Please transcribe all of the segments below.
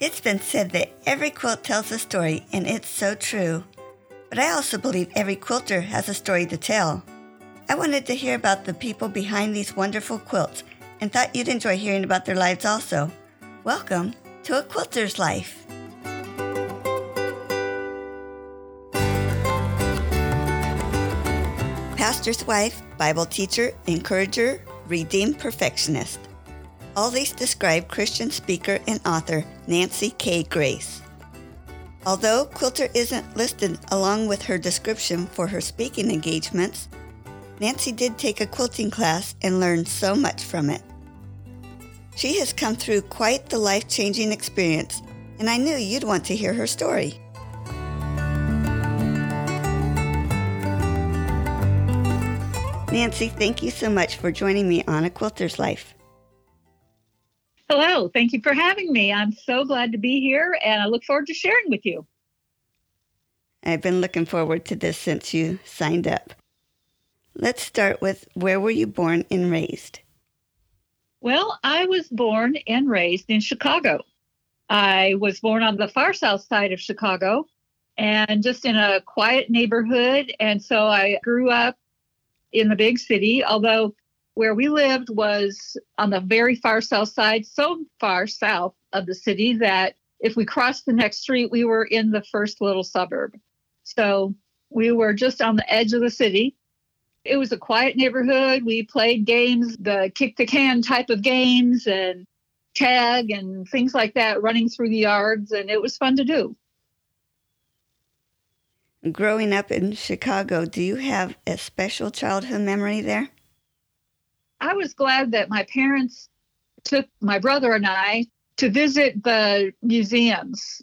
It's been said that every quilt tells a story, and it's so true. But I also believe every quilter has a story to tell. I wanted to hear about the people behind these wonderful quilts and thought you'd enjoy hearing about their lives also. Welcome to A Quilter's Life. Pastor's wife, Bible teacher, encourager, redeemed perfectionist. All these describe Christian speaker and author Nancy Kay Grace. Although Quilter isn't listed along with her description for her speaking engagements, Nancy did take a quilting class and learned so much from it. She has come through quite the life changing experience, and I knew you'd want to hear her story. Nancy, thank you so much for joining me on A Quilter's Life. Hello, thank you for having me. I'm so glad to be here and I look forward to sharing with you. I've been looking forward to this since you signed up. Let's start with where were you born and raised? Well, I was born and raised in Chicago. I was born on the far south side of Chicago and just in a quiet neighborhood. And so I grew up in the big city, although where we lived was on the very far south side, so far south of the city that if we crossed the next street, we were in the first little suburb. So we were just on the edge of the city. It was a quiet neighborhood. We played games, the kick the can type of games and tag and things like that running through the yards, and it was fun to do. Growing up in Chicago, do you have a special childhood memory there? I was glad that my parents took my brother and I to visit the museums.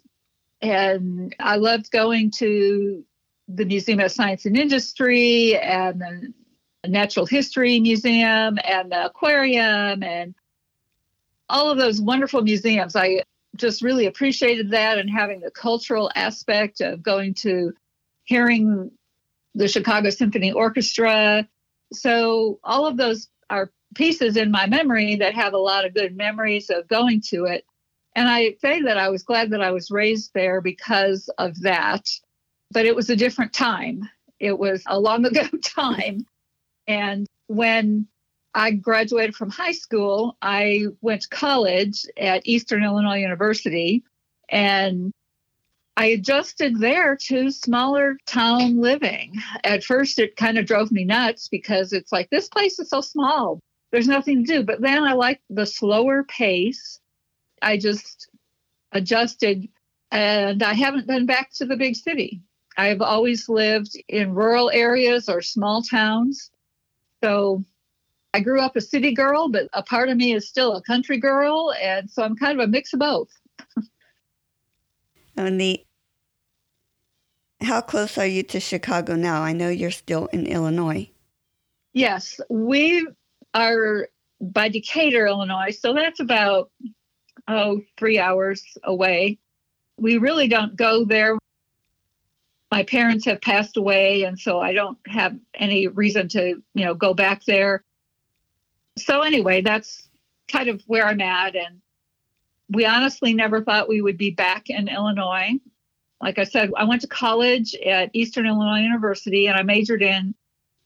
And I loved going to the Museum of Science and Industry and the Natural History Museum and the aquarium and all of those wonderful museums. I just really appreciated that and having the cultural aspect of going to hearing the Chicago Symphony Orchestra. So all of those are pieces in my memory that have a lot of good memories of going to it. And I say that I was glad that I was raised there because of that. But it was a different time. It was a long ago time. And when I graduated from high school, I went to college at Eastern Illinois University and I adjusted there to smaller town living. At first, it kind of drove me nuts because it's like, this place is so small. There's nothing to do. But then I liked the slower pace. I just adjusted and I haven't been back to the big city. I've always lived in rural areas or small towns. So I grew up a city girl, but a part of me is still a country girl. And so I'm kind of a mix of both. oh, neat. How close are you to Chicago now? I know you're still in Illinois. Yes, we are by Decatur, Illinois. So that's about, oh, three hours away. We really don't go there. My parents have passed away, and so I don't have any reason to, you know, go back there. So anyway, that's kind of where I'm at. And we honestly never thought we would be back in Illinois like I said, I went to college at Eastern Illinois University and I majored in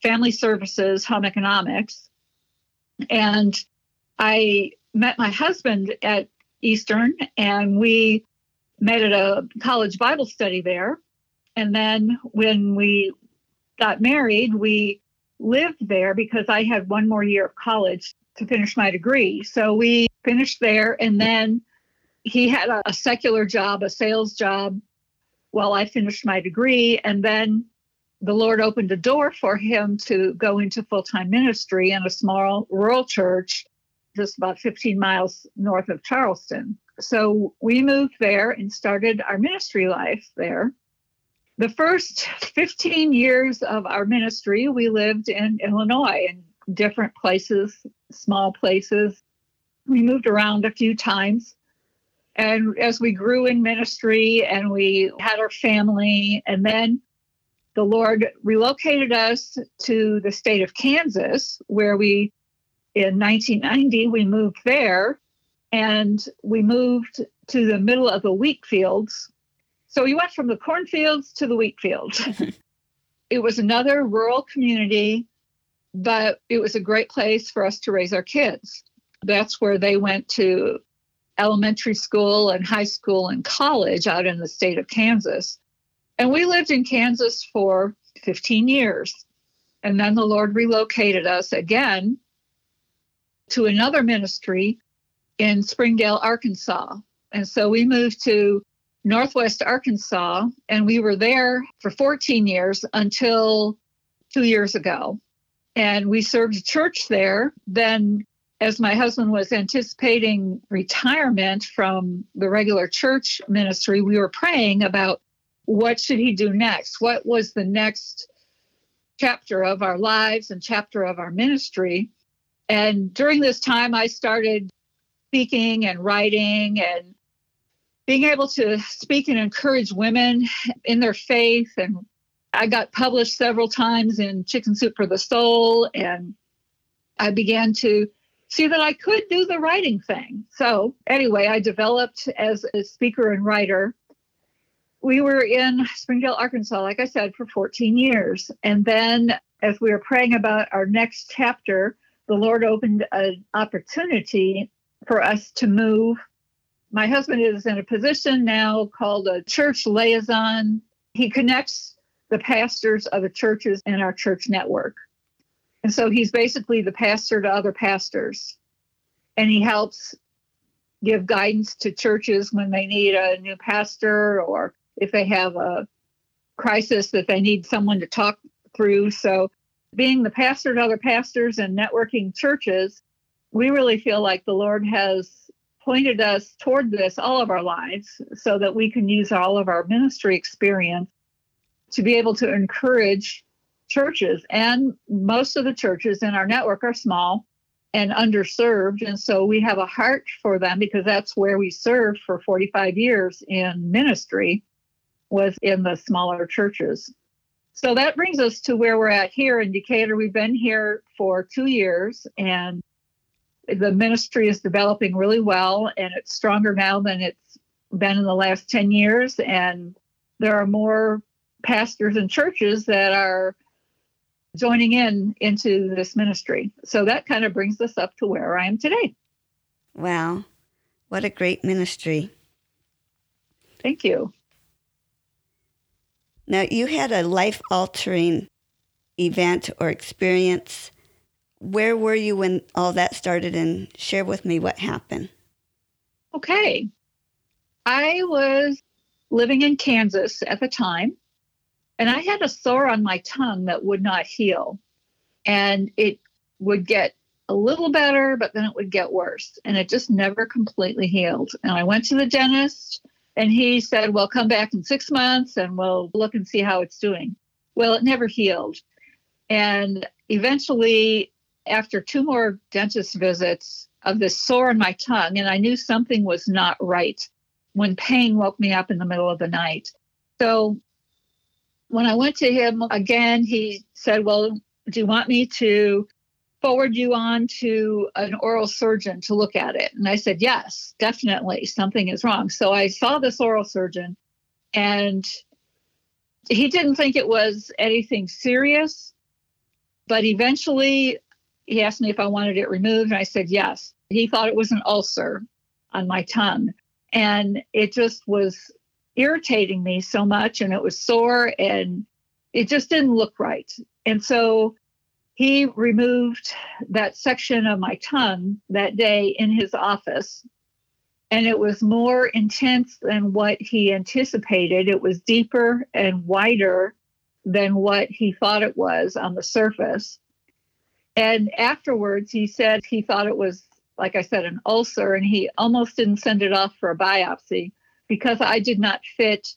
family services, home economics. And I met my husband at Eastern and we met at a college Bible study there. And then when we got married, we lived there because I had one more year of college to finish my degree. So we finished there and then he had a, secular job, a sales job while I finished my degree. And then the Lord opened a door for him to go into full time ministry in a small rural church just about 15 miles north of Charleston. So we moved there and started our ministry life there. The first 15 years of our ministry, we lived in Illinois in different places, small places. We moved around a few times. And as we grew in ministry and we had our family, and then the Lord relocated us to the state of Kansas, where we, in 1990, we moved there. And we moved to the middle of the wheat fields. So we went from the cornfields to the wheat fields. it was another rural community, but it was a great place for us to raise our kids. That's where they went to elementary school and high school and college out in the state of Kansas. And we lived in Kansas for 15 years. And then the Lord relocated us again to another ministry in Springdale, Arkansas. And so we moved to Northwest Arkansas, and we were there for 14 years until two years ago. And we served a church there. Then, as my husband was anticipating retirement from the regular church ministry, we were praying about what should he do next? What was the next chapter of our lives and chapter of our ministry? And during this time, I started speaking and writing and being able to speak and encourage women in their faith. And I got published several times in Chicken Soup for the Soul. And I began to see that I could do the writing thing. So, anyway, I developed as a speaker and writer. We were in Springdale, Arkansas, like I said, for 14 years. And then, as we were praying about our next chapter, the Lord opened an opportunity for us to move. My husband is in a position now called a church liaison. He connects the pastors of the churches in our church network. And so he's basically the pastor to other pastors. And he helps give guidance to churches when they need a new pastor or if they have a crisis that they need someone to talk through. So being the pastor to other pastors and networking churches, we really feel like the Lord has pointed us toward this all of our lives so that we can use all of our ministry experience to be able to encourage churches. And most of the churches in our network are small and underserved. And so we have a heart for them because that's where we served for 45 years in ministry was in the smaller churches. So that brings us to where we're at here in Decatur. We've been here for two years and the ministry is developing really well and it's stronger now than it's been in the last 10 years. And there are more pastors and churches that are joining in into this ministry. So that kind of brings us up to where I am today. Wow. What a great ministry. Thank you. Now, you had a life altering event or experience. Where were you when all that started? And share with me what happened. Okay. I was living in Kansas at the time, and I had a sore on my tongue that would not heal. And it would get a little better, but then it would get worse. And it just never completely healed. And I went to the dentist and he said, Well, come back in six months and we'll look and see how it's doing. Well, it never healed. And eventually, after two more dentist visits of this sore in my tongue, and I knew something was not right when pain woke me up in the middle of the night. So when I went to him again, he said, Well, do you want me to forward you on to an oral surgeon to look at it? And I said, yes, definitely something is wrong. So I saw this oral surgeon and he didn't think it was anything serious, but eventually he asked me if I wanted it removed. And I said, yes. He thought it was an ulcer on my tongue. And it just was irritating me so much and it was sore and it just didn't look right. And so he removed that section of my tongue that day in his office. And it was more intense than what he anticipated. It was deeper and wider than what he thought it was on the surface. And afterwards, he said he thought it was, like I said, an ulcer, and he almost didn't send it off for a biopsy because I did not fit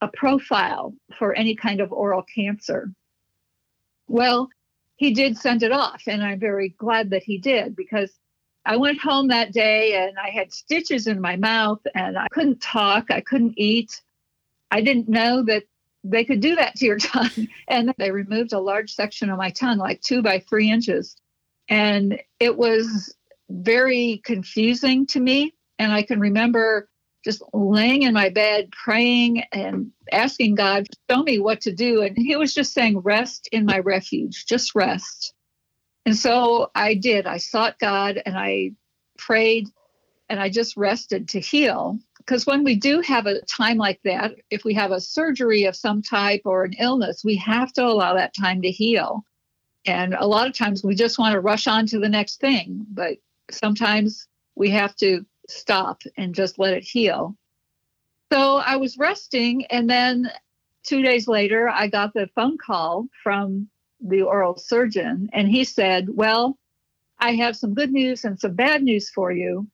a profile for any kind of oral cancer. Well, he did send it off. And I'm very glad that he did because I went home that day and I had stitches in my mouth and I couldn't talk, I couldn't eat. I didn't know that they could do that to your tongue. And they removed a large section of my tongue, like two by three inches. And it was very confusing to me. And I can remember just laying in my bed, praying and asking God show me what to do. And He was just saying, Rest in my refuge, just rest. And so I did. I sought God and I prayed and I just rested to heal. Because when we do have a time like that, if we have a surgery of some type or an illness, we have to allow that time to heal. And a lot of times we just want to rush on to the next thing, but sometimes we have to stop and just let it heal. So I was resting, and then two days later, I got the phone call from the oral surgeon, and he said, Well, I have some good news and some bad news for you.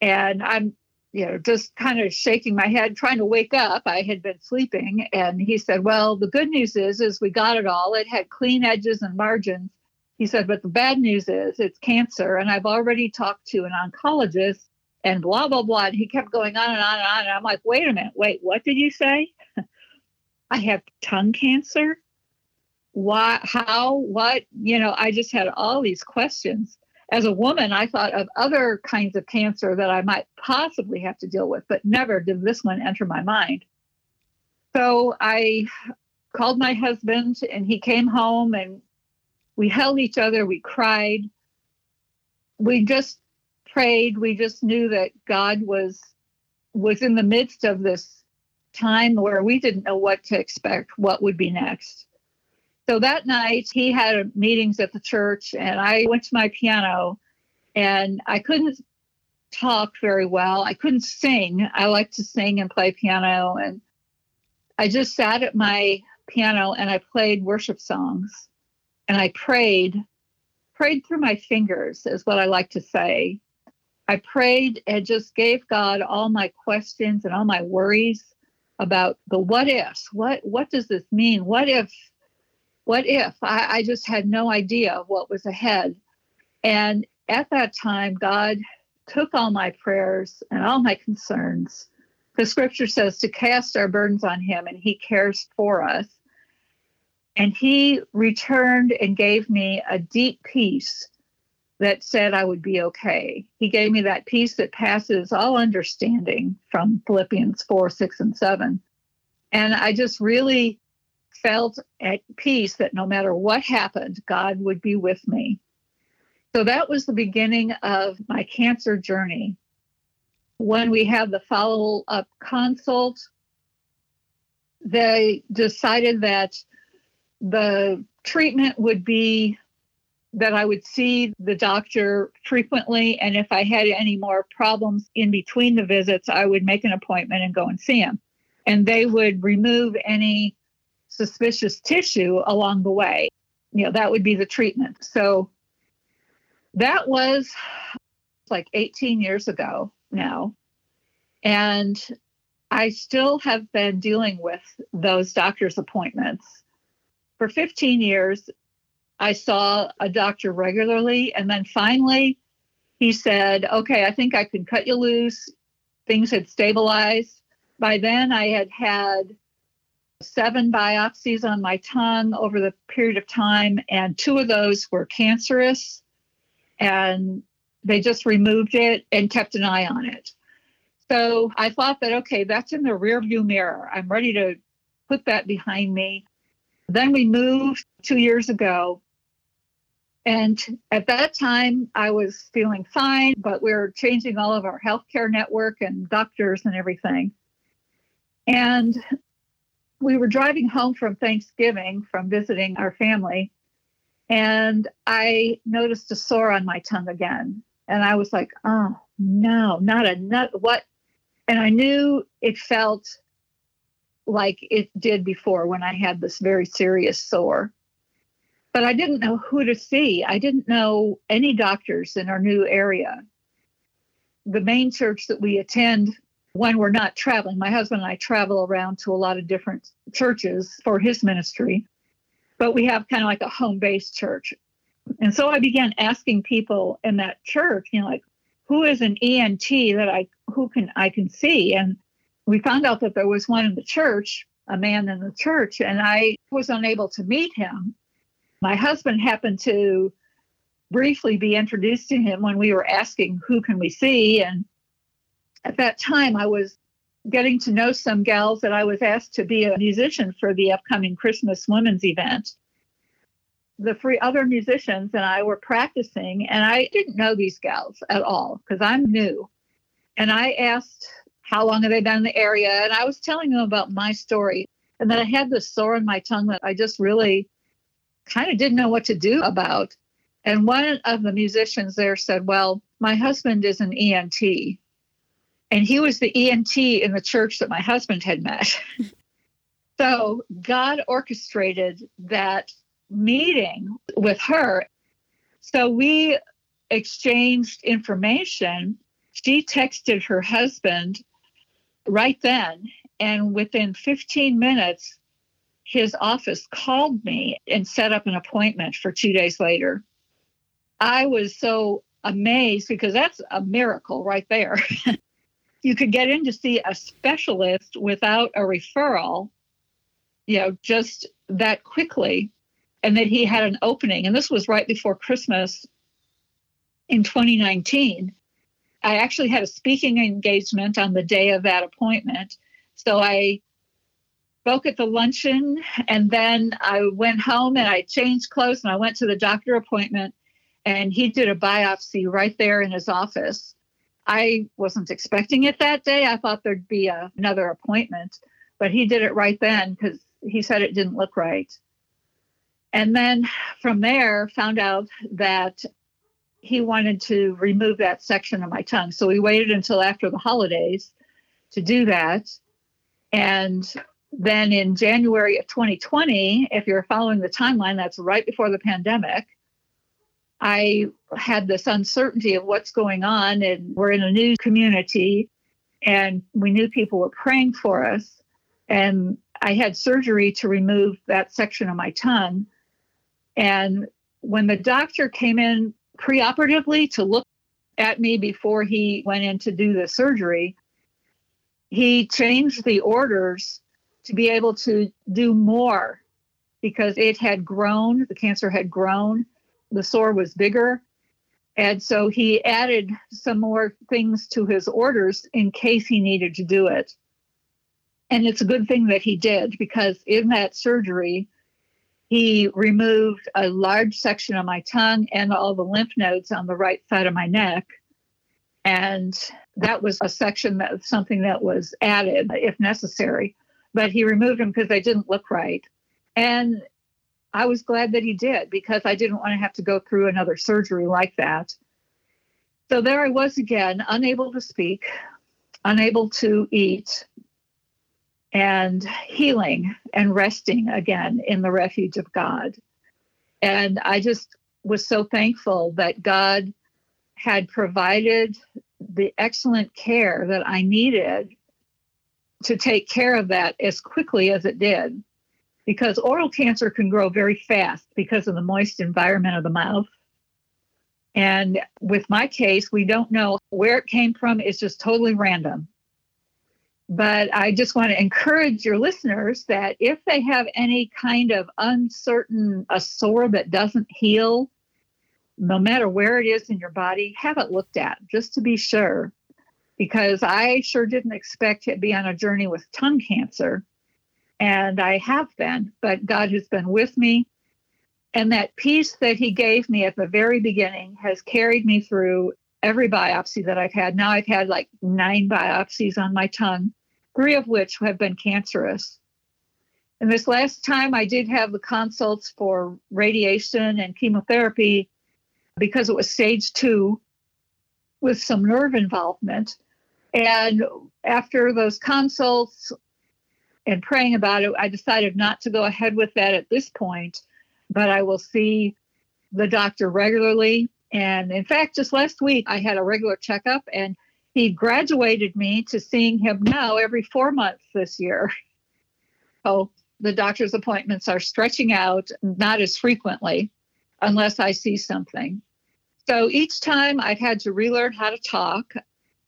And I'm, you know, just kind of shaking my head, trying to wake up. I had been sleeping. And he said, Well, the good news is, is we got it all. It had clean edges and margins. He said, but the bad news is it's cancer. And I've already talked to an oncologist and blah, blah, blah. And he kept going on and on and on. And I'm like, wait a minute, wait, what did you say? I have tongue cancer? Why, how, what? You know, I just had all these questions. As a woman, I thought of other kinds of cancer that I might possibly have to deal with, but never did this one enter my mind. So I called my husband and he came home and we held each other, we cried. We just prayed. We just knew that God was was in the midst of this time where we didn't know what to expect, what would be next. So that night he had meetings at the church and I went to my piano and I couldn't talk very well. I couldn't sing. I like to sing and play piano and I just sat at my piano and I played worship songs and I prayed, prayed through my fingers, is what I like to say. I prayed and just gave God all my questions and all my worries about the what ifs. What what does this mean? What if? What if? I, I just had no idea what was ahead. And at that time, God took all my prayers and all my concerns. The scripture says to cast our burdens on him and he cares for us. And he returned and gave me a deep peace that said I would be okay. He gave me that peace that passes all understanding from Philippians 4, 6, and 7. And I just really felt at peace that no matter what happened, God would be with me. So that was the beginning of my cancer journey. When we had the follow up consult, they decided that the treatment would be that I would see the doctor frequently. And if I had any more problems in between the visits, I would make an appointment and go and see him. And they would remove any suspicious tissue along the way. You know, that would be the treatment. So that was like 18 years ago now. And I still have been dealing with those doctor's appointments for 15 years, I saw a doctor regularly. And then finally, he said, Okay, I think I can cut you loose. Things had stabilized. By then, I had had seven biopsies on my tongue over the period of time, and two of those were cancerous. And they just removed it and kept an eye on it. So I thought that, okay, that's in the rearview mirror. I'm ready to put that behind me. Then we moved two years ago. And at that time, I was feeling fine, but we were changing all of our healthcare network and doctors and everything. And we were driving home from Thanksgiving from visiting our family. And I noticed a sore on my tongue again. And I was like, oh, no, not a nut. What? And I knew it felt like it did before when I had this very serious sore. But I didn't know who to see. I didn't know any doctors in our new area. The main church that we attend when we're not traveling, my husband and I travel around to a lot of different churches for his ministry, but we have kind of like a home based church. And so I began asking people in that church, you know, like, who is an ENT that I who can I can see? And we found out that there was one in the church, a man in the church, and I was unable to meet him. My husband happened to briefly be introduced to him when we were asking who can we see and at that time I was getting to know some gals that I was asked to be a musician for the upcoming Christmas women's event. The three other musicians and I were practicing, and I didn't know these gals at all because I'm new. And I asked how long have they been in the area, and I was telling them about my story, and that I had this sore in my tongue that I just really kind of didn't know what to do about. And one of the musicians there said, Well, my husband is an ENT. And he was the ENT in the church that my husband had met. so God orchestrated that meeting with her. So we exchanged information. She texted her husband right then. And within 15 minutes, his office called me and set up an appointment for two days later. I was so amazed because that's a miracle right there. you could get in to see a specialist without a referral, you know, just that quickly. And that he had an opening. And this was right before Christmas in 2019. I actually had a speaking engagement on the day of that appointment. So I spoke at the luncheon and then I went home and I changed clothes and I went to the doctor appointment and he did a biopsy right there in his office. I wasn't expecting it that day. I thought there'd be a, another appointment, but he did it right then because he said it didn't look right. And then from there, found out that he wanted to remove that section of my tongue. So we waited until after the holidays to do that. And then in January of 2020, if you're following the timeline, that's right before the pandemic, I had this uncertainty of what's going on, and we're in a new community, and we knew people were praying for us. And I had surgery to remove that section of my tongue. And when the doctor came in preoperatively to look at me before he went in to do the surgery, he changed the orders to be able to do more because it had grown, the cancer had grown the sore was bigger. And so he added some more things to his orders in case he needed to do it. And it's a good thing that he did because in that surgery, he removed a large section of my tongue and all the lymph nodes on the right side of my neck. And that was a section that something that was added if necessary. But he removed them because they didn't look right. And I was glad that he did because I didn't want to have to go through another surgery like that. So there I was again, unable to speak, unable to eat, and healing and resting again in the refuge of God. And I just was so thankful that God had provided the excellent care that I needed to take care of that as quickly as it did because oral cancer can grow very fast because of the moist environment of the mouth. And with my case, we don't know where it came from. It's just totally random. But I just want to encourage your listeners that if they have any kind of uncertain, a sore that doesn't heal, no matter where it is in your body, have it looked at just to be sure. Because I sure didn't expect to be on a journey with tongue cancer and I have been, but God has been with me. And that peace that He gave me at the very beginning has carried me through every biopsy that I've had. Now I've had like nine biopsies on my tongue, three of which have been cancerous. And this last time I did have the consults for radiation and chemotherapy because it was stage two with some nerve involvement. And after those consults, and praying about it, I decided not to go ahead with that at this point, but I will see the doctor regularly. And in fact, just last week, I had a regular checkup and he graduated me to seeing him now every four months this year. So the doctor's appointments are stretching out, not as frequently, unless I see something. So each time I've had to relearn how to talk.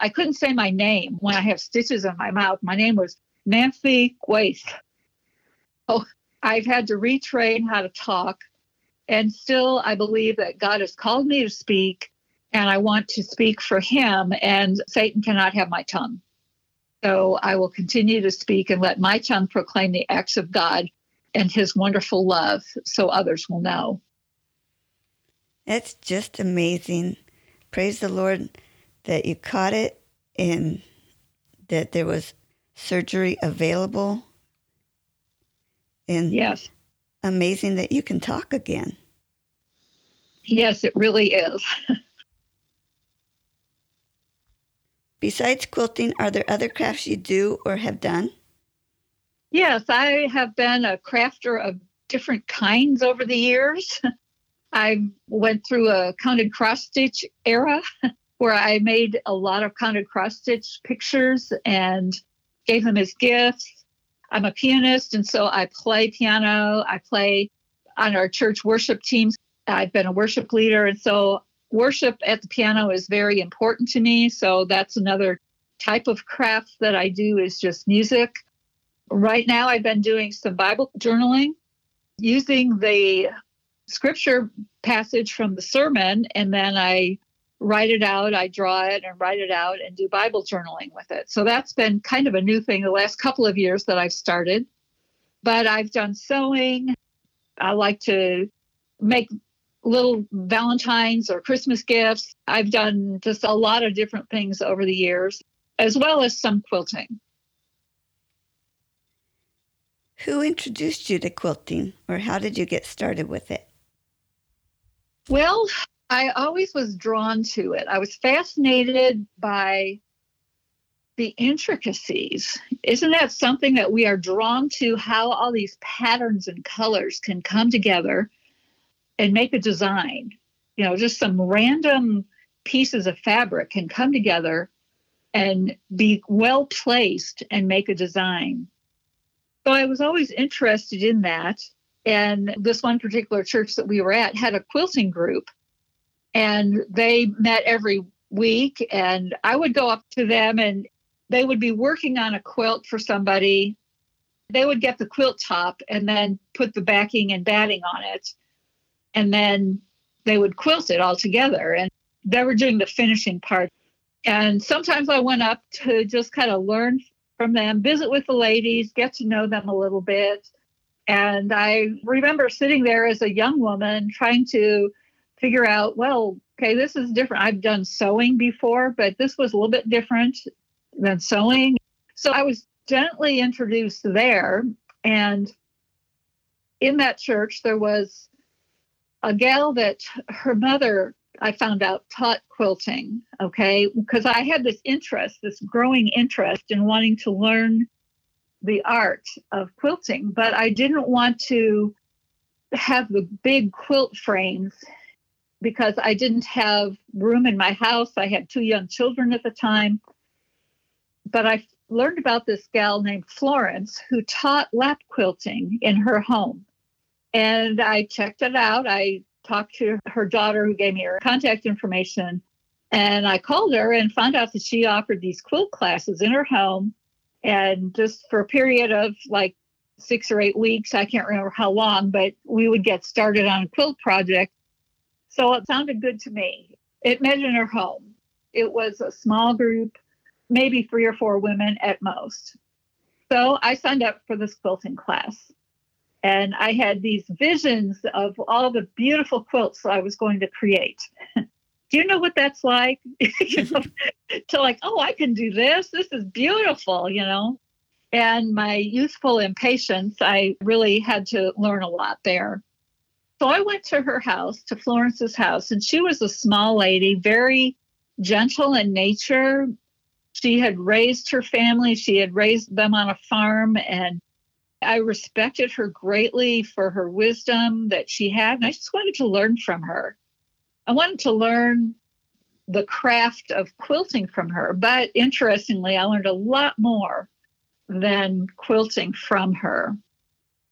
I couldn't say my name when I have stitches in my mouth. My name was Nancy Wace. Oh, I've had to retrain how to talk. And still, I believe that God has called me to speak, and I want to speak for Him, and Satan cannot have my tongue. So I will continue to speak and let my tongue proclaim the acts of God and his wonderful love so others will know. That's just amazing. Praise the Lord that you caught it and that there was surgery available. And yes, amazing that you can talk again. Yes, it really is. Besides quilting, are there other crafts you do or have done? Yes, I have been a crafter of different kinds over the years. I went through a counted cross stitch era where I made a lot of kind of cross stitch pictures and gave them as gifts. I'm a pianist, and so I play piano. I play on our church worship teams. I've been a worship leader, and so worship at the piano is very important to me. So that's another type of craft that I do is just music. Right now, I've been doing some Bible journaling using the scripture passage from the sermon, and then I write it out, I draw it and write it out and do Bible journaling with it. So that's been kind of a new thing the last couple of years that I've started. But I've done sewing. I like to make little Valentine's or Christmas gifts. I've done just a lot of different things over the years, as well as some quilting. Who introduced you to quilting, or how did you get started with it? Well, I always was drawn to it. I was fascinated by the intricacies. Isn't that something that we are drawn to? How all these patterns and colors can come together and make a design. You know, just some random pieces of fabric can come together and be well placed and make a design. So I was always interested in that. And this one particular church that we were at had a quilting group, and they met every week. And I would go up to them, and they would be working on a quilt for somebody. They would get the quilt top and then put the backing and batting on it and then they would quilt it all together and they were doing the finishing part and sometimes i went up to just kind of learn from them visit with the ladies get to know them a little bit and i remember sitting there as a young woman trying to figure out well okay this is different. I've done sewing before but this was a little bit different than sewing. So i was gently introduced there. And in that church there was a gal that her mother I found out taught quilting, okay, because I had this interest, this growing interest in wanting to learn the art of quilting, but I didn't want to have the big quilt frames because I didn't have room in my house. I had two young children at the time. But I learned about this gal named Florence who taught lap quilting in her home. And I checked it out. I talked to her daughter, who gave me her contact information. And I called her and found out that she offered these quilt classes in her home. And just for a period of like six or eight weeks, I can't remember how long, but we would get started on a quilt project. So it sounded good to me. It met in her home. It was a small group, maybe three or four women at most. So I signed up for this quilting class. And I had these visions of all the beautiful quilts I was going to create. do you know what that's like? you know, to like, oh, I can do this. This is beautiful, you know. And my youthful impatience, I really had to learn a lot there. So I went to her house, to Florence's house, and she was a small lady, very gentle in nature. She had raised her family, she had raised them on a farm, and I respected her greatly for her wisdom that she had, and I just wanted to learn from her. I wanted to learn the craft of quilting from her, but interestingly, I learned a lot more than quilting from her.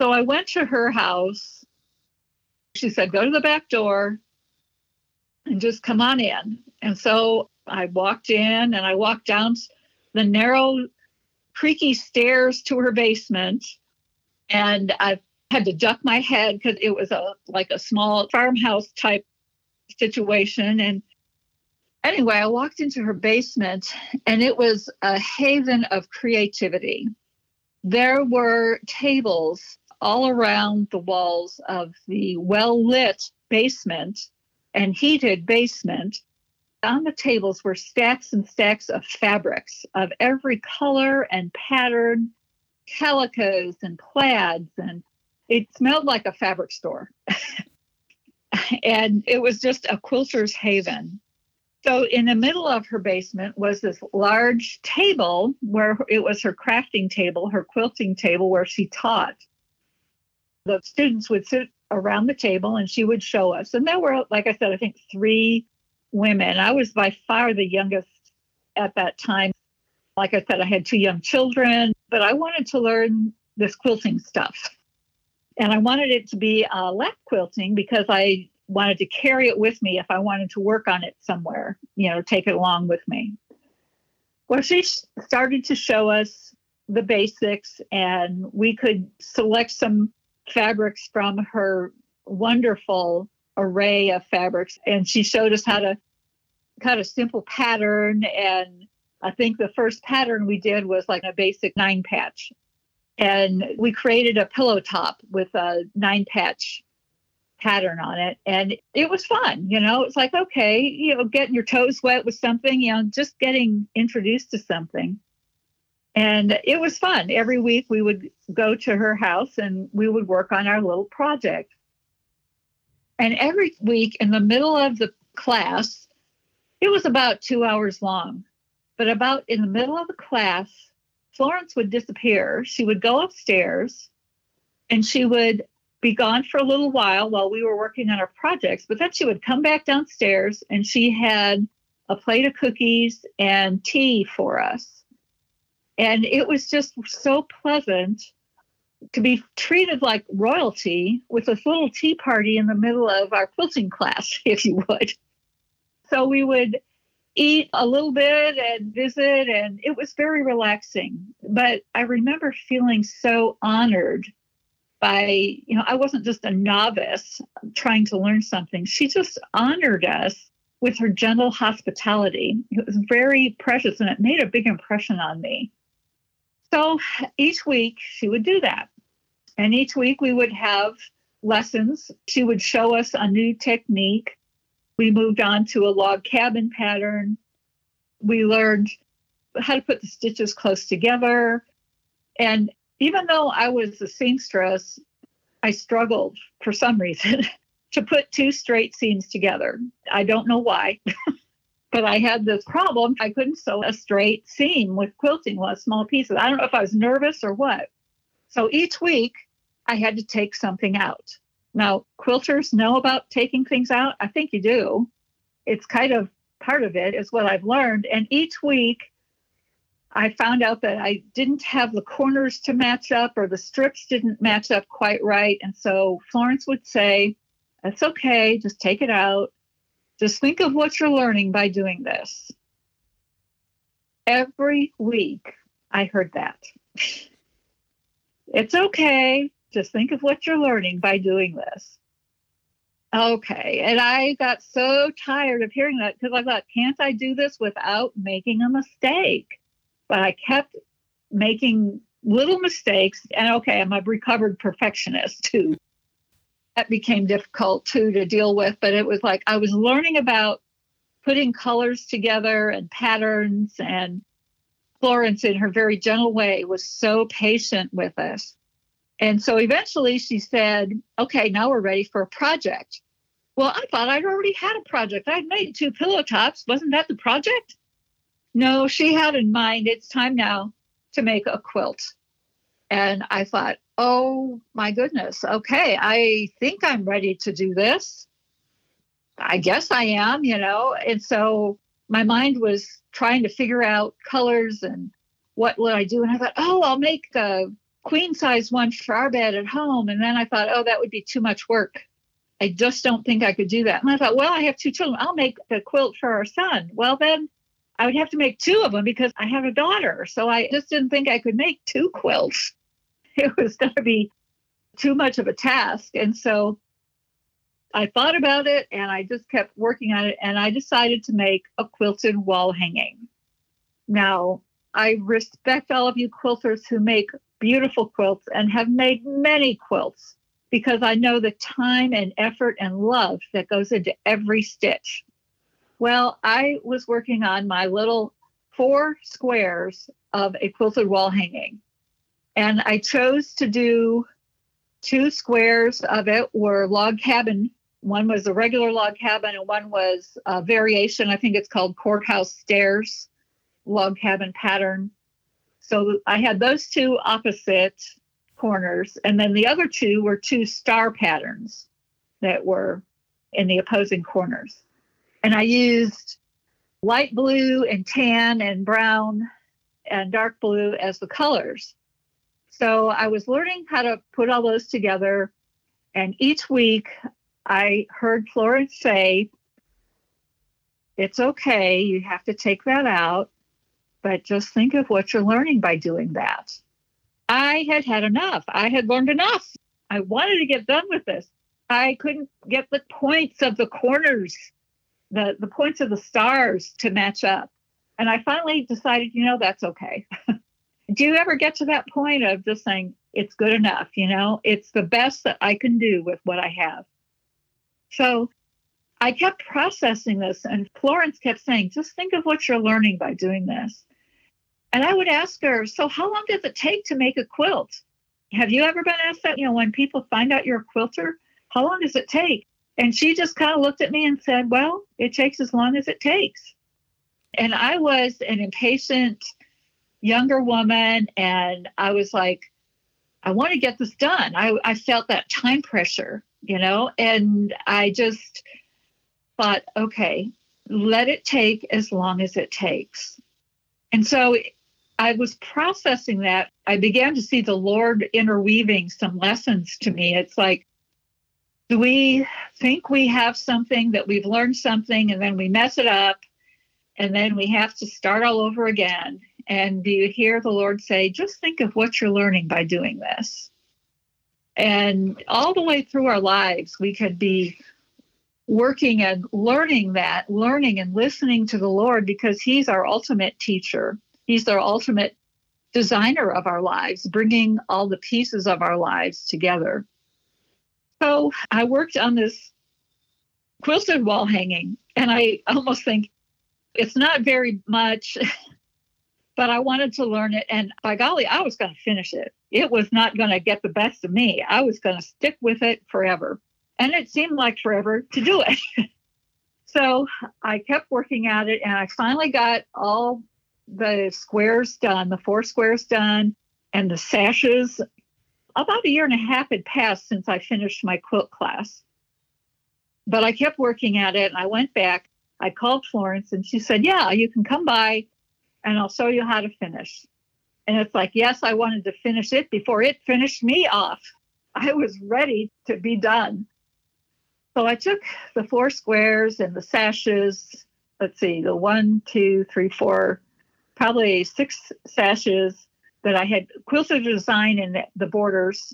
So I went to her house. She said, Go to the back door and just come on in. And so I walked in and I walked down the narrow, creaky stairs to her basement and I had to duck my head because it was a like a small farmhouse type situation. And Anyway, I walked into her basement and it was a haven of creativity. There were tables all around the walls of the well lit basement and heated basement. On the tables were stacks and stacks of fabrics of every color and pattern, calicos and plaids, and it smelled like a fabric store. and it was just a quilter's haven. So, in the middle of her basement was this large table where it was her crafting table, her quilting table, where she taught. The students would sit around the table and she would show us. And there were, like I said, I think three women. I was by far the youngest at that time. Like I said, I had two young children, but I wanted to learn this quilting stuff. And I wanted it to be uh, lap quilting because I wanted to carry it with me if I wanted to work on it somewhere, you know, take it along with me. Well, she started to show us the basics, and we could select some fabrics from her wonderful array of fabrics. And she showed us how to cut a simple pattern. And I think the first pattern we did was like a basic nine patch. And we created a pillow top with a nine patch pattern on it. And it was fun. You know, it's like, okay, you know, getting your toes wet with something, you know, just getting introduced to something. And it was fun. Every week we would go to her house and we would work on our little project. And every week in the middle of the class, it was about two hours long. But about in the middle of the class, Florence would disappear. She would go upstairs and she would be gone for a little while while we were working on our projects. But then she would come back downstairs and she had a plate of cookies and tea for us and it was just so pleasant to be treated like royalty with this little tea party in the middle of our quilting class, if you would. So we would eat a little bit and visit, and it was very relaxing. But I remember feeling so honored by, you know, I wasn't just a novice trying to learn something. She just honored us with her gentle hospitality. It was very precious and it made a big impression on me. So each week she would do that. And each week we would have lessons. She would show us a new technique. We moved on to a log cabin pattern. We learned how to put the stitches close together. And even though I was a seamstress, I struggled for some reason to put two straight seams together. I don't know why. But I had this problem. I couldn't sew a straight seam with quilting with small pieces. I don't know if I was nervous or what. So each week I had to take something out. Now, quilters know about taking things out. I think you do. It's kind of part of it, is what I've learned. And each week I found out that I didn't have the corners to match up or the strips didn't match up quite right. And so Florence would say, That's okay, just take it out. Just think of what you're learning by doing this. Every week, I heard that. it's okay. Just think of what you're learning by doing this. Okay. And I got so tired of hearing that because I thought, can't I do this without making a mistake? But I kept making little mistakes. And okay, I'm a recovered perfectionist too that became difficult too to deal with. But it was like I was learning about putting colors together and patterns. And Florence, in her very gentle way, was so patient with us. And so eventually she said, Okay, now we're ready for a project. Well, I thought I'd already had a project. I'd made two pillow tops. Wasn't that the project? No, she had in mind it's time now to make a quilt. And I thought, oh my goodness, okay, I think I'm ready to do this. I guess I am, you know. And so my mind was trying to figure out colors and what would I do. And I thought, oh, I'll make a queen size one for our bed at home. And then I thought, oh, that would be too much work. I just don't think I could do that. And I thought, well, I have two children. I'll make a quilt for our son. Well, then I would have to make two of them because I have a daughter. So I just didn't think I could make two quilts. it was going to be too much of a task. And so I thought about it and I just kept working on it and I decided to make a quilted wall hanging. Now, I respect all of you quilters who make beautiful quilts and have made many quilts because I know the time and effort and love that goes into every stitch. Well, I was working on my little four squares of a quilted wall hanging. And I chose to do two squares of it were log cabin. One was a regular log cabin, and one was a variation. I think it's called courthouse stairs log cabin pattern. So I had those two opposite corners, and then the other two were two star patterns that were in the opposing corners. And I used light blue and tan and brown and dark blue as the colors. So I was learning how to put all those together. And each week I heard Florence say, It's okay, you have to take that out, but just think of what you're learning by doing that. I had had enough. I had learned enough. I wanted to get done with this. I couldn't get the points of the corners, the, the points of the stars to match up. And I finally decided, you know, that's okay. do you ever get to that point of just saying it's good enough you know? It's the best that i can do with what i have. So i kept processing this and florence kept saying just think of what you're learning by doing this. And i would ask her so how long does it take to make a quilt? Have you ever been asked that you know when people find out you're a quilter? How long does it take? And she just kind of looked at me and said well it takes as long as it takes. And i was an impatient younger woman and I was like, I want to get this done. I, I felt that time pressure, you know, and I just thought, okay, let it take as long as it takes. And so I was processing that. I began to see the Lord interweaving some lessons to me. It's like, do we think we have something that we've learned something and then we mess it up and then we have to start all over again? And do you hear the Lord say, just think of what you're learning by doing this? And all the way through our lives, we could be working and learning that, learning and listening to the Lord because He's our ultimate teacher. He's our ultimate designer of our lives, bringing all the pieces of our lives together. So I worked on this quilted wall hanging, and I almost think it's not very much. but I wanted to learn it. And by golly, I was going to finish it. It was not going to get the best of me. I was going to stick with it forever. And it seemed like forever to do it. so I kept working at it and I finally got all the squares done, the four squares done, and the sashes. About a year and a half had passed since I finished my quilt class. But I kept working at it and I went back. I called Florence and she said, Yeah, you can come by and I'll show you how to finish. And it's like, yes, I wanted to finish it before it finished me off. I was ready to be done. So I took the four squares and the sashes. Let's see, the one, two, three, four, probably six sashes that I had quilted design in the borders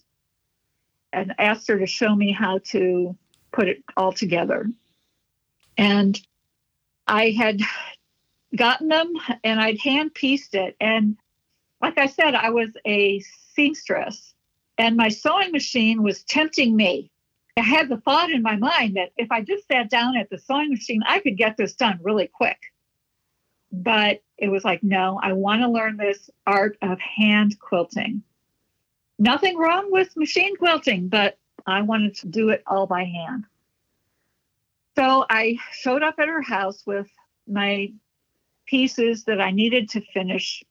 and asked her to show me how to put it all together. And I had gotten them and I'd hand pieced it. And like I said, I was a seamstress and my sewing machine was tempting me. I had the thought in my mind that if I just sat down at the sewing machine, I could get this done really quick. But it was like, no, I want to learn this art of hand quilting. Nothing wrong with machine quilting, but I wanted to do it all by hand. So I showed up at her house with my pieces that I needed to finish.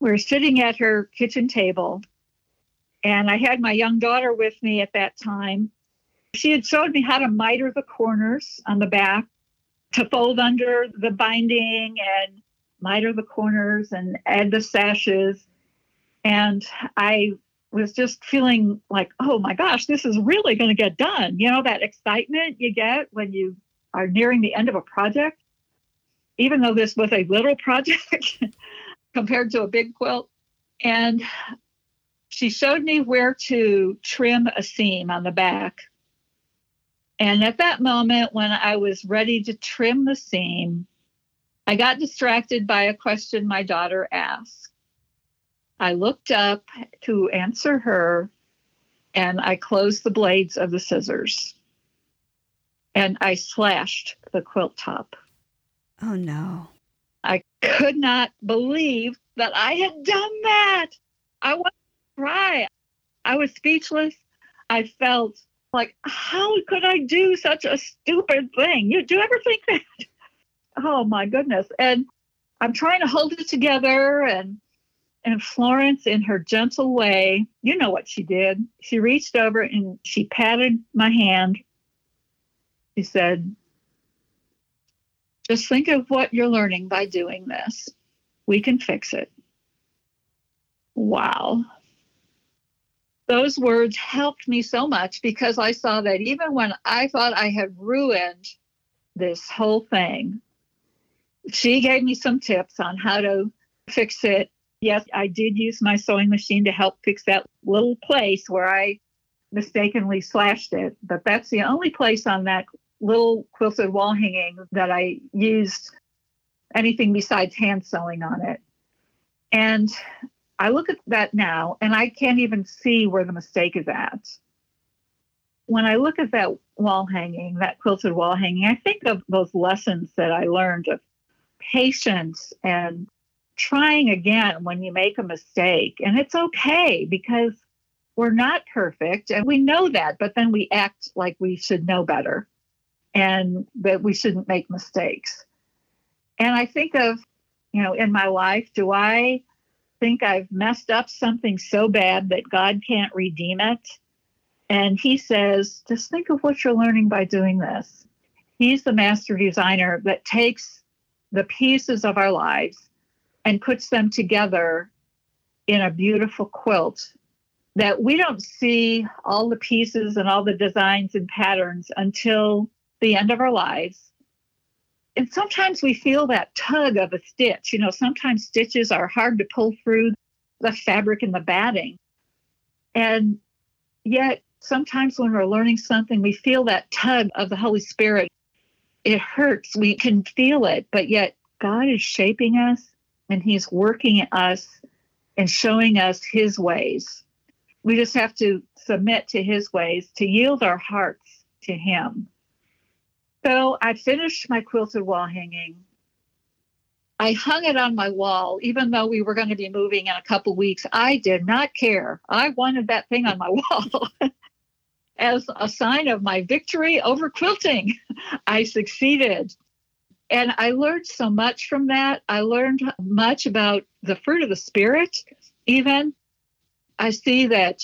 We were sitting at her kitchen table, and I had my young daughter with me at that time. She had showed me how to miter the corners on the back, to fold under the binding and miter the corners and add the sashes. And I was just feeling like, oh my gosh, this is really going to get done. You know, that excitement you get when you are nearing the end of a project even though this was a little project compared to a big quilt. And she showed me where to trim a seam on the back. And at that moment, when I was ready to trim the seam, I got distracted by a question my daughter asked. I looked up to answer her and I closed the blades of the scissors and I slashed the quilt top. Oh no. I could not believe that I had done that. I wanted to cry. I was speechless. I felt like, how could I do such a stupid thing? You do you ever think that? Oh my goodness. And I'm trying to hold it together and and Florence in her gentle way, you know what she did. She reached over and she patted my hand. She said, just think of what you're learning by doing this. We can fix it. Wow. Those words helped me so much because I saw that even when I thought I had ruined this whole thing, she gave me some tips on how to fix it. Yes, I did use my sewing machine to help fix that little place where I mistakenly slashed it, but that's the only place on that little quilted wall hanging that I used anything besides hand sewing on it. And I look at that now and I can't even see where the mistake is at. When I look at that wall hanging, that quilted wall hanging, I think of those lessons that I learned of patience and trying again when you make a mistake. And it's okay because we're not perfect and we know that, but then we act like we should know better and that we shouldn't make mistakes. And I think of, you know, in my life, do I think I've messed up something so bad that God can't redeem it? And he says, just think of what you're learning by doing this. He's the master designer that takes the pieces of our lives and puts them together in a beautiful quilt that we don't see all the pieces and all the designs and patterns until the end of our lives. And sometimes we feel that tug of a stitch. You know, sometimes stitches are hard to pull through the fabric and the batting. And yet, sometimes when we're learning something, we feel that tug of the Holy Spirit. It hurts. We can feel it, but yet God is shaping us and He's working at us and showing us His ways. We just have to submit to His ways, to yield our hearts to Him. So I finished my quilted wall hanging. I hung it on my wall, even though we were going to be moving in a couple weeks. I did not care. I wanted that thing on my wall as a sign of my victory over quilting. I succeeded. And I learned so much from that. I learned much about the fruit of the Spirit, even. I see that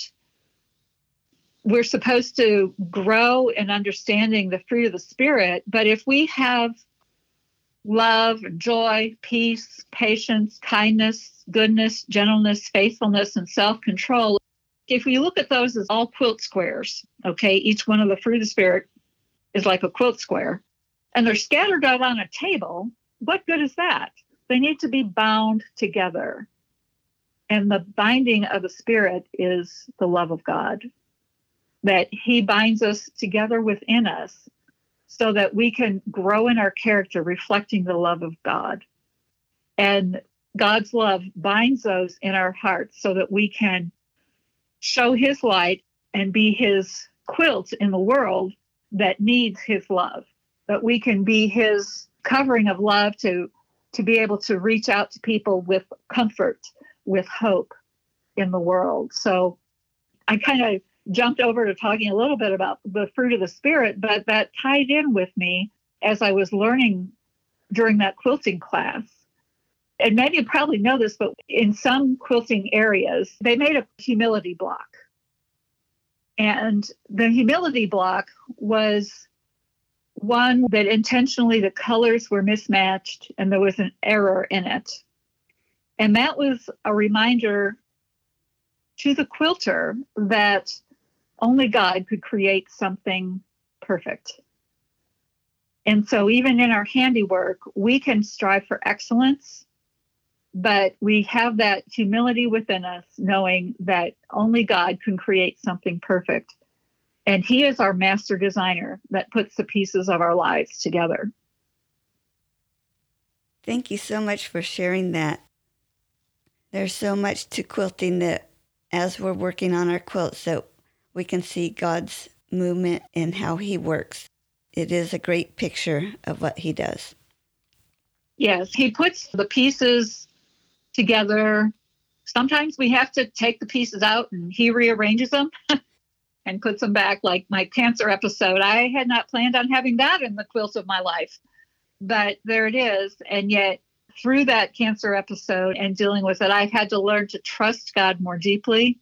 we're supposed to grow in understanding the fruit of the Spirit. But if we have love, joy, peace, patience, kindness, goodness, gentleness, faithfulness, and self control, if we look at those as all quilt squares, okay, each one of the fruit of the Spirit is like a quilt square, and they're scattered out on a table, what good is that? They need to be bound together. And the binding of the Spirit is the love of God that He binds us together within us so that we can grow in our character, reflecting the love of God. And God's love binds those in our hearts so that we can show His light and be His quilt in the world that needs His love. That we can be His covering of love to to be able to reach out to people with comfort, with hope in the world. So I kind of jumped over to talking a little bit about the fruit of the spirit, but that tied in with me as I was learning during that quilting class. And many you probably know this, but in some quilting areas, they made a humility block. And the humility block was one that intentionally the colors were mismatched and there was an error in it. And that was a reminder to the quilter that only God could create something perfect. And so, even in our handiwork, we can strive for excellence, but we have that humility within us, knowing that only God can create something perfect. And He is our master designer that puts the pieces of our lives together. Thank you so much for sharing that. There's so much to quilting that as we're working on our quilts that we can see God's movement and how he works. It is a great picture of what he does. Yes, he puts the pieces together. Sometimes we have to take the pieces out and he rearranges them and puts them back, like my cancer episode. I had not planned on having that in the quilt of my life, but there it is. And yet, through that cancer episode and dealing with it, I've had to learn to trust God more deeply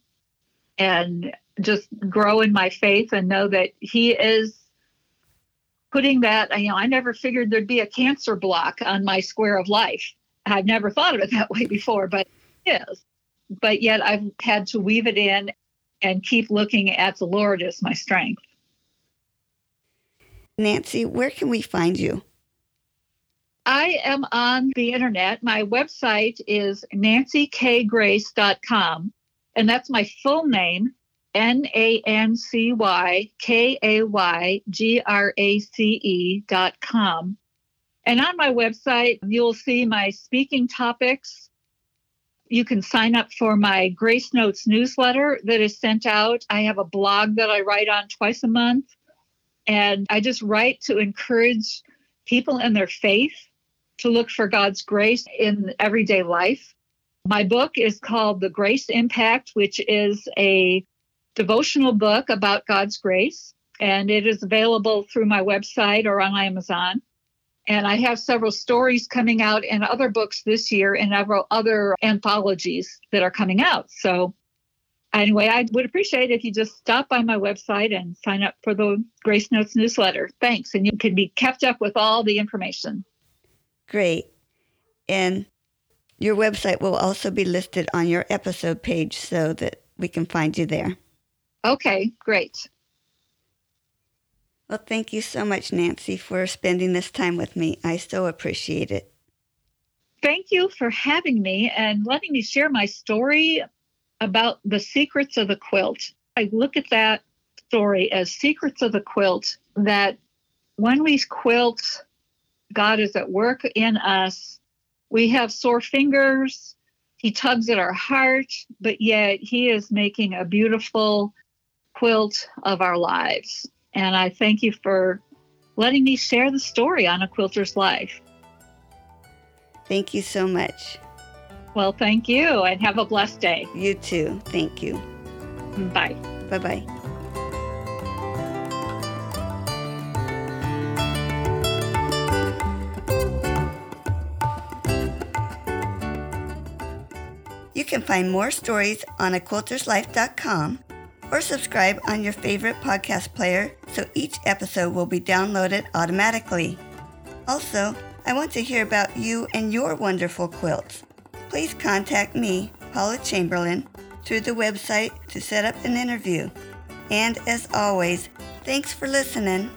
and just grow in my faith and know that He is putting that. You know, I never figured there'd be a cancer block on my square of life. I've never thought of it that way before, but it is. But yet I've had to weave it in and keep looking at the Lord as my strength. Nancy, where can we find you? I am on the internet. My website is nancykaygrace.com, and that's my full name, N A N C Y K A Y G R A C E dot com. And on my website, you'll see my speaking topics. You can sign up for my Grace Notes newsletter that is sent out. I have a blog that I write on twice a month. And I just write to encourage people in their faith to look for God's grace in everyday life. My book is called The Grace Impact, which is a devotional book about God's grace, and it is available through my website or on Amazon. And I have several stories coming out and other books this year and several other anthologies that are coming out. So, anyway, I would appreciate if you just stop by my website and sign up for the Grace Notes newsletter. Thanks. And you can be kept up with all the information. Great. And your website will also be listed on your episode page so that we can find you there. Okay, great. Well, thank you so much, Nancy, for spending this time with me. I so appreciate it. Thank you for having me and letting me share my story about the secrets of the quilt. I look at that story as secrets of the quilt that when we quilt, God is at work in us. We have sore fingers. He tugs at our heart, but yet He is making a beautiful quilt of our lives. And I thank you for letting me share the story on a quilter's life. Thank you so much. Well, thank you, and have a blessed day. You too. Thank you. Bye. Bye bye. You can find more stories on aquilterslife.com or subscribe on your favorite podcast player so each episode will be downloaded automatically. Also, I want to hear about you and your wonderful quilts. Please contact me, Paula Chamberlain, through the website to set up an interview. And as always, thanks for listening.